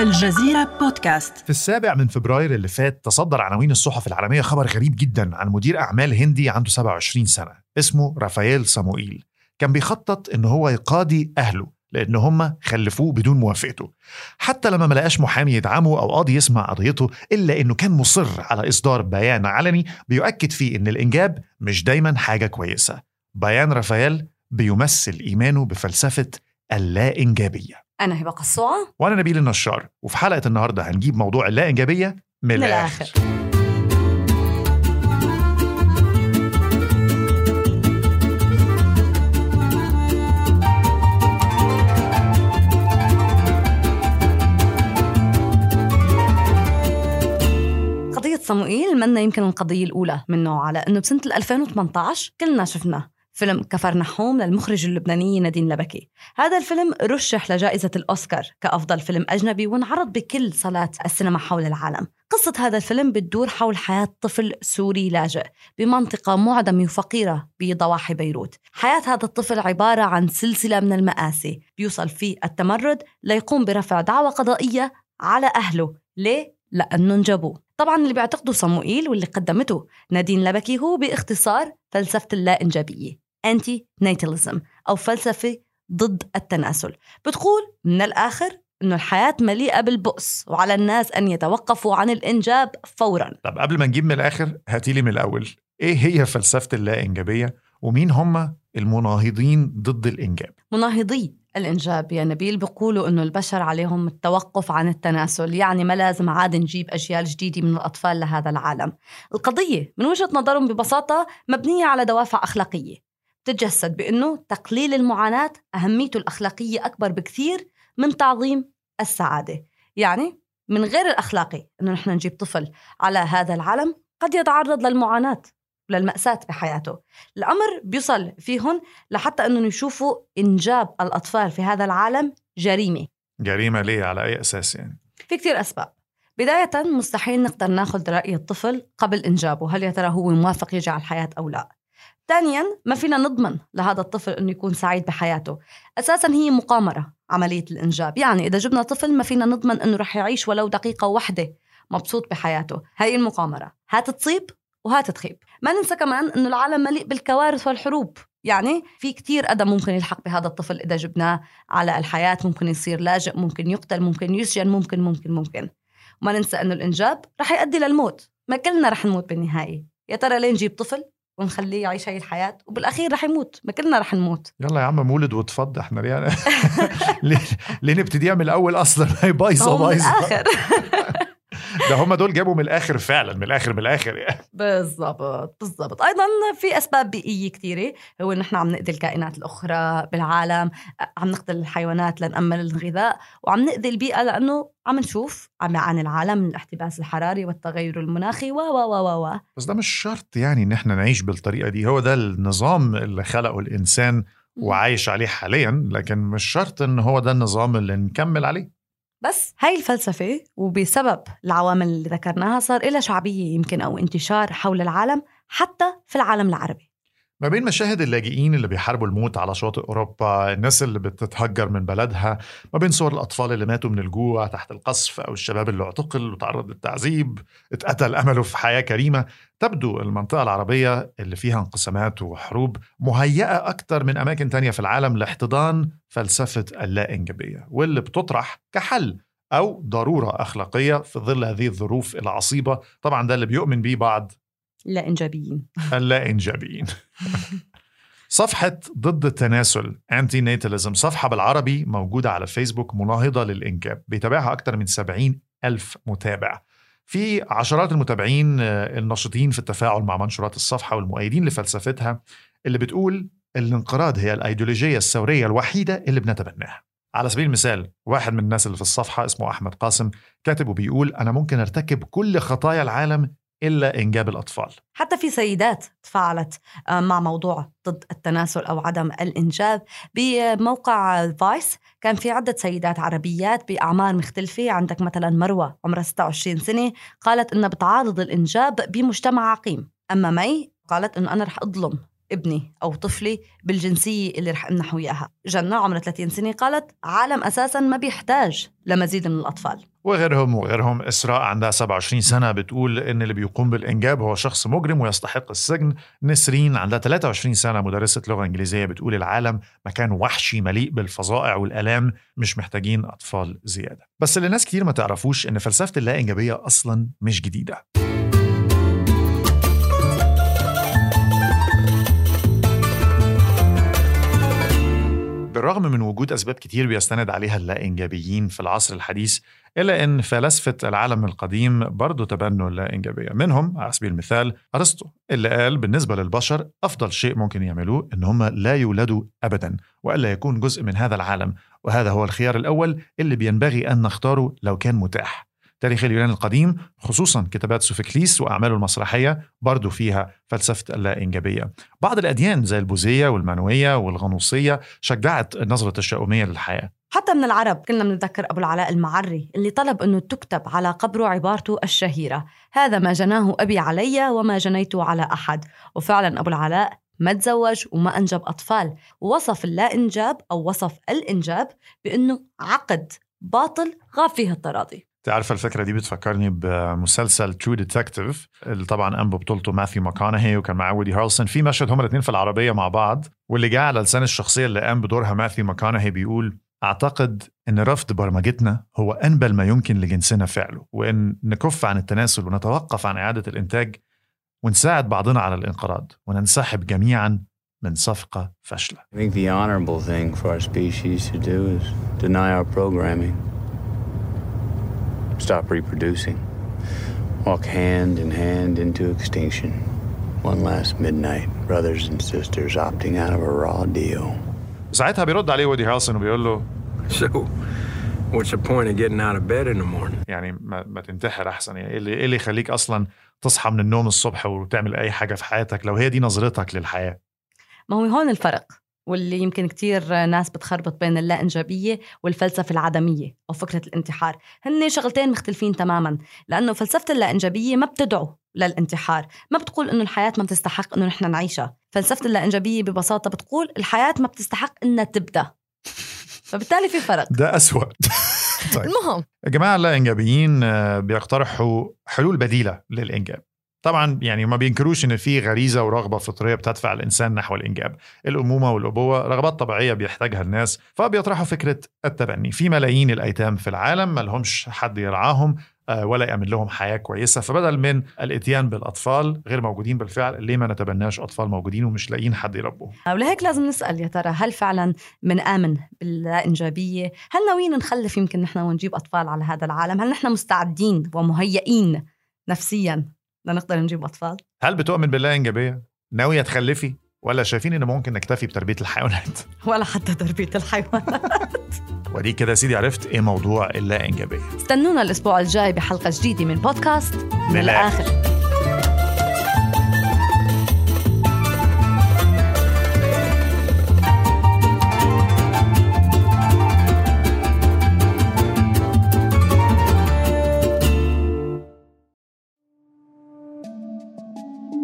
الجزيرة بودكاست. في السابع من فبراير اللي فات تصدر عناوين الصحف العالمية خبر غريب جدا عن مدير أعمال هندي عنده 27 سنة اسمه رافائيل صاموئيل كان بيخطط إن هو يقاضي أهله لأن هم خلفوه بدون موافقته. حتى لما ما لقاش محامي يدعمه أو قاضي يسمع قضيته إلا إنه كان مصر على إصدار بيان علني بيؤكد فيه إن الإنجاب مش دايما حاجة كويسة. بيان رافائيل بيمثل إيمانه بفلسفة اللا إنجابية أنا هبة قصوعة. وأنا نبيل النشار. وفي حلقة النهارده هنجيب موضوع اللا إنجابية من, من الآخر. قضية صموئيل منا يمكن القضية الأولى من نوعها؟ لأنه بسنة 2018 كلنا شفنا فيلم كفرنحوم للمخرج اللبنانية نادين لبكي. هذا الفيلم رشح لجائزة الأوسكار كأفضل فيلم أجنبي وانعرض بكل صالات السينما حول العالم. قصة هذا الفيلم بتدور حول حياة طفل سوري لاجئ بمنطقة معدمة وفقيرة بضواحي بيروت. حياة هذا الطفل عبارة عن سلسلة من المآسي. بيوصل فيه التمرد ليقوم برفع دعوى قضائية على أهله. ليه؟ لأنه انجبوه. طبعا اللي بيعتقده صموئيل واللي قدمته نادين لبكي هو باختصار فلسفة اللا إنجابية. أنتي ناتاليزم أو فلسفة ضد التناسل. بتقول من الآخر إنه الحياة مليئة بالبؤس وعلى الناس أن يتوقفوا عن الإنجاب فوراً. طب قبل ما نجيب من الآخر هاتيلي من الأول. إيه هي فلسفة اللا انجابيه ومين هم المناهضين ضد الإنجاب؟ مناهضي الإنجاب يا نبيل بيقولوا إنه البشر عليهم التوقف عن التناسل. يعني ما لازم عاد نجيب أجيال جديدة من الأطفال لهذا العالم. القضية من وجهة نظرهم ببساطة مبنية على دوافع أخلاقية. تتجسد بأنه تقليل المعاناة أهميته الأخلاقية أكبر بكثير من تعظيم السعادة. يعني من غير الأخلاقي أنه نحن نجيب طفل على هذا العالم قد يتعرض للمعاناة وللمأساة بحياته. الأمر بيصل فيهم لحتى أنهم يشوفوا إنجاب الأطفال في هذا العالم جريمة. جريمة ليه؟ على أي أساس يعني؟ في كتير أسباب. بداية مستحيل نقدر ناخذ رأي الطفل قبل إنجابه هل يا ترى هو موافق يجي على الحياة أو لا؟ ثانيا ما فينا نضمن لهذا الطفل إنه يكون سعيد بحياته. أساسا هي مقامرة عملية الإنجاب. يعني إذا جبنا طفل ما فينا نضمن إنه رح يعيش ولو دقيقة واحدة مبسوط بحياته. هاي المقامرة. هات تصيب وهات تخيب. ما ننسى كمان إنه العالم مليء بالكوارث والحروب. يعني في كتير أدم ممكن يلحق بهذا الطفل إذا جبناه على الحياة. ممكن يصير لاجئ ممكن يقتل ممكن يسجن ممكن ممكن ممكن. وما ننسى أنه الإنجاب رح يؤدي للموت. ما كلنا رح نموت بالنهاية. يا ترى ليه نجيب طفل؟ ونخليه يعيش هاي الحياة وبالأخير رح يموت ما كلنا رح نموت. يلا يا عم مولد وتفض إحنا ليه ليه نبتديها من الأول أصلا؟ هي بايظة. الآخر. ده هم دول جابوا من الآخر فعلا من الآخر من الآخر يعني. بالضبط بالضبط. أيضا في أسباب بيئية كثيره هو ان نحن عم ناذي الكائنات الأخرى بالعالم عم نقتل الحيوانات لنأمن الغذاء وعم ناذي البيئه لأنه عم نشوف عم يعاني العالم من الاحتباس الحراري والتغير المناخي و و و و و. بس ده مش شرط يعني إن إحنا نعيش بالطريقة دي. هو ده النظام اللي خلقه الإنسان وعايش عليه حاليا لكن مش شرط إن هو ده النظام اللي نكمل عليه. بس. هاي الفلسفة وبسبب العوامل اللي ذكرناها صار لها شعبية يمكن أو انتشار حول العالم حتى في العالم العربي. ما بين مشاهد اللاجئين اللي بيحاربوا الموت على شاطئ أوروبا الناس اللي بتتهجر من بلدها ما بين صور الأطفال اللي ماتوا من الجوع تحت القصف أو الشباب اللي اعتقل وتعرض للتعذيب اتقتل أمله في حياة كريمة. تبدو المنطقة العربية اللي فيها انقسامات وحروب مهيئة أكتر من أماكن تانية في العالم لاحتضان فلسفة اللا إنجابية واللي بتطرح كحل أو ضرورة أخلاقية في ظل هذه الظروف العصيبة. طبعا ده اللي بيؤمن بيه بعض لا إنجابيين. اللا إنجابيين. صفحة ضد التناسل أنتي ناتاليزم صفحة بالعربي موجودة على فيسبوك مناهضة للإنجاب. بيتابعها أكثر من 70 ألف متابع. في عشرات المتابعين آه، الناشطين في التفاعل مع منشورات الصفحة والمؤيدين لفلسفتها اللي بتقول الانقراض هي الأيديولوجية الثورية الوحيدة اللي بنتبناها. على سبيل المثال واحد من الناس اللي في الصفحة اسمه أحمد قاسم كاتب وبيقول أنا ممكن أرتكب كل خطايا العالم إلا إنجاب الأطفال. حتى في سيدات تفاعلت آه، مع موضوع ضد التناسل أو عدم الإنجاب. بموقع فايس كان في عدة سيدات عربيات بأعمار مختلفة. عندك مثلا مروة عمرها 26 سنة قالت إنها بتعارض الإنجاب بمجتمع عقيم. أما مي قالت إنه أنا رح أظلم. ابني أو طفلي بالجنسية اللي رح أمنحه إياها. جنة عمرها 30 سنة قالت عالم أساسا ما بيحتاج لمزيد من الأطفال. وغيرهم وغيرهم. إسراء عندها 27 سنة بتقول إن اللي بيقوم بالإنجاب هو شخص مجرم ويستحق السجن. نسرين عندها 23 سنة. مدرسة لغة إنجليزية بتقول العالم مكان وحشي مليء بالفظائع والآلام مش محتاجين أطفال زيادة. بس اللي ناس كتير ما تعرفوش إن فلسفة اللا إنجابية أصلا مش جديدة. بالرغم من وجود أسباب كتير بيستند عليها اللا إنجابيين في العصر الحديث إلا أن فلاسفة العالم القديم برضو تبنوا اللا إنجابية منهم على سبيل المثال أرسطو اللي قال بالنسبة للبشر أفضل شيء ممكن يعملوه أن هم لا يولدوا أبدا وألا يكون جزء من هذا العالم. وهذا هو الخيار الأول اللي بينبغي أن نختاره لو كان متاح. تاريخ اليونان القديم خصوصا كتابات سوفيكليس وأعماله المسرحية برضو فيها فلسفة اللا إنجابية بعض الأديان زي البوذية والمانوية والغنوصية شجعت النظرة التشاؤمية للحياة. حتى من العرب كنا بنتذكر أبو العلاء المعري اللي طلب أنه تكتب على قبره عبارته الشهيرة. هذا ما جناه أبي علي وما جنيت على أحد. وفعلا أبو العلاء ما تزوج وما أنجب أطفال. ووصف اللا إنجاب أو وصف الإنجاب بأنه عقد باطل غاب فيه التراضي. تعرف الفكرة دي بتفكرني بمسلسل True Detective اللي طبعا قام ببطولته ماثيو ماكونهي وكان معاه وودي هارلسون في مشهد هما الاثنين في العربية مع بعض واللي جاء على لسان الشخصية اللي قام بدورها ماثيو ماكونهي بيقول أعتقد إن رفض برمجتنا هو أنبل ما يمكن لجنسنا فعله وإن نكف عن التناسل ونتوقف عن إعادة الإنتاج ونساعد بعضنا على الانقراض وننسحب جميعا من صفقة فاشلة. I think the honorable thing for our species to do is deny our programming. Stop reproducing. Walk hand in hand into extinction. One last midnight, brothers and sisters opting out of a raw deal. ساعتها بيرد عليه وودي هارلسون وبيقول له So, what's the point of getting out of bed in the morning? يعني ما, ما تنتحر أحسن يعني إيه اللي, إيه اللي يخليك أصلا تصحى من النوم الصبح وتعمل أي حاجة في حياتك لو هي دي نظرتك للحياة ما هو هون الفرق واللي يمكن كتير ناس بتخربط بين اللا إنجابية والفلسفة العدمية أو فكرة الانتحار. هن شغلتين مختلفين تماما لأنه فلسفة اللا إنجابية ما بتدعو للانتحار ما بتقول إنه الحياة ما بتستحق إنه نحن نعيشها. فلسفة اللا إنجابية ببساطة بتقول الحياة ما بتستحق إنها تبدأ. فبالتالي في فرق. ده أسوأ. طيب. المهم. الجماعه اللا-انجابيين آه، بيقترحوا حلول بديلة للإنجاب. طبعا يعني ما بينكروش إن في غريزة ورغبة فطرية بتدفع الإنسان نحو الإنجاب. الأمومة والأبوة رغبات طبيعية بيحتاجها الناس فبيطرحوا فكرة التبني. في ملايين الأيتام في العالم ما لهمش حد يرعاهم آه، ولا يأمن لهم حياة كويسة. فبدل من الإتيان بالأطفال غير موجودين بالفعل ليه ما نتبناش أطفال موجودين ومش لاقيين حد يربوهم؟ ولهيك لازم نسأل يا ترى هل فعلا من آمن باللا إنجابية هل ناويين نخلف يمكن نحن ونجيب أطفال على هذا العالم؟ هل نحن مستعدين ومهيئين نفسيا لنقدر نجيب أطفال هل بتؤمن بالله إنجابية؟ ناوية تخلفي؟ ولا شايفين إن ممكن نكتفي بتربية الحيوانات؟ ولا حتى تربية الحيوانات ودي كده سيدي عرفت إيه موضوع اللا إنجابية استنونا الأسبوع الجاي بحلقة جديدة من بودكاست من من الآخر. الآخر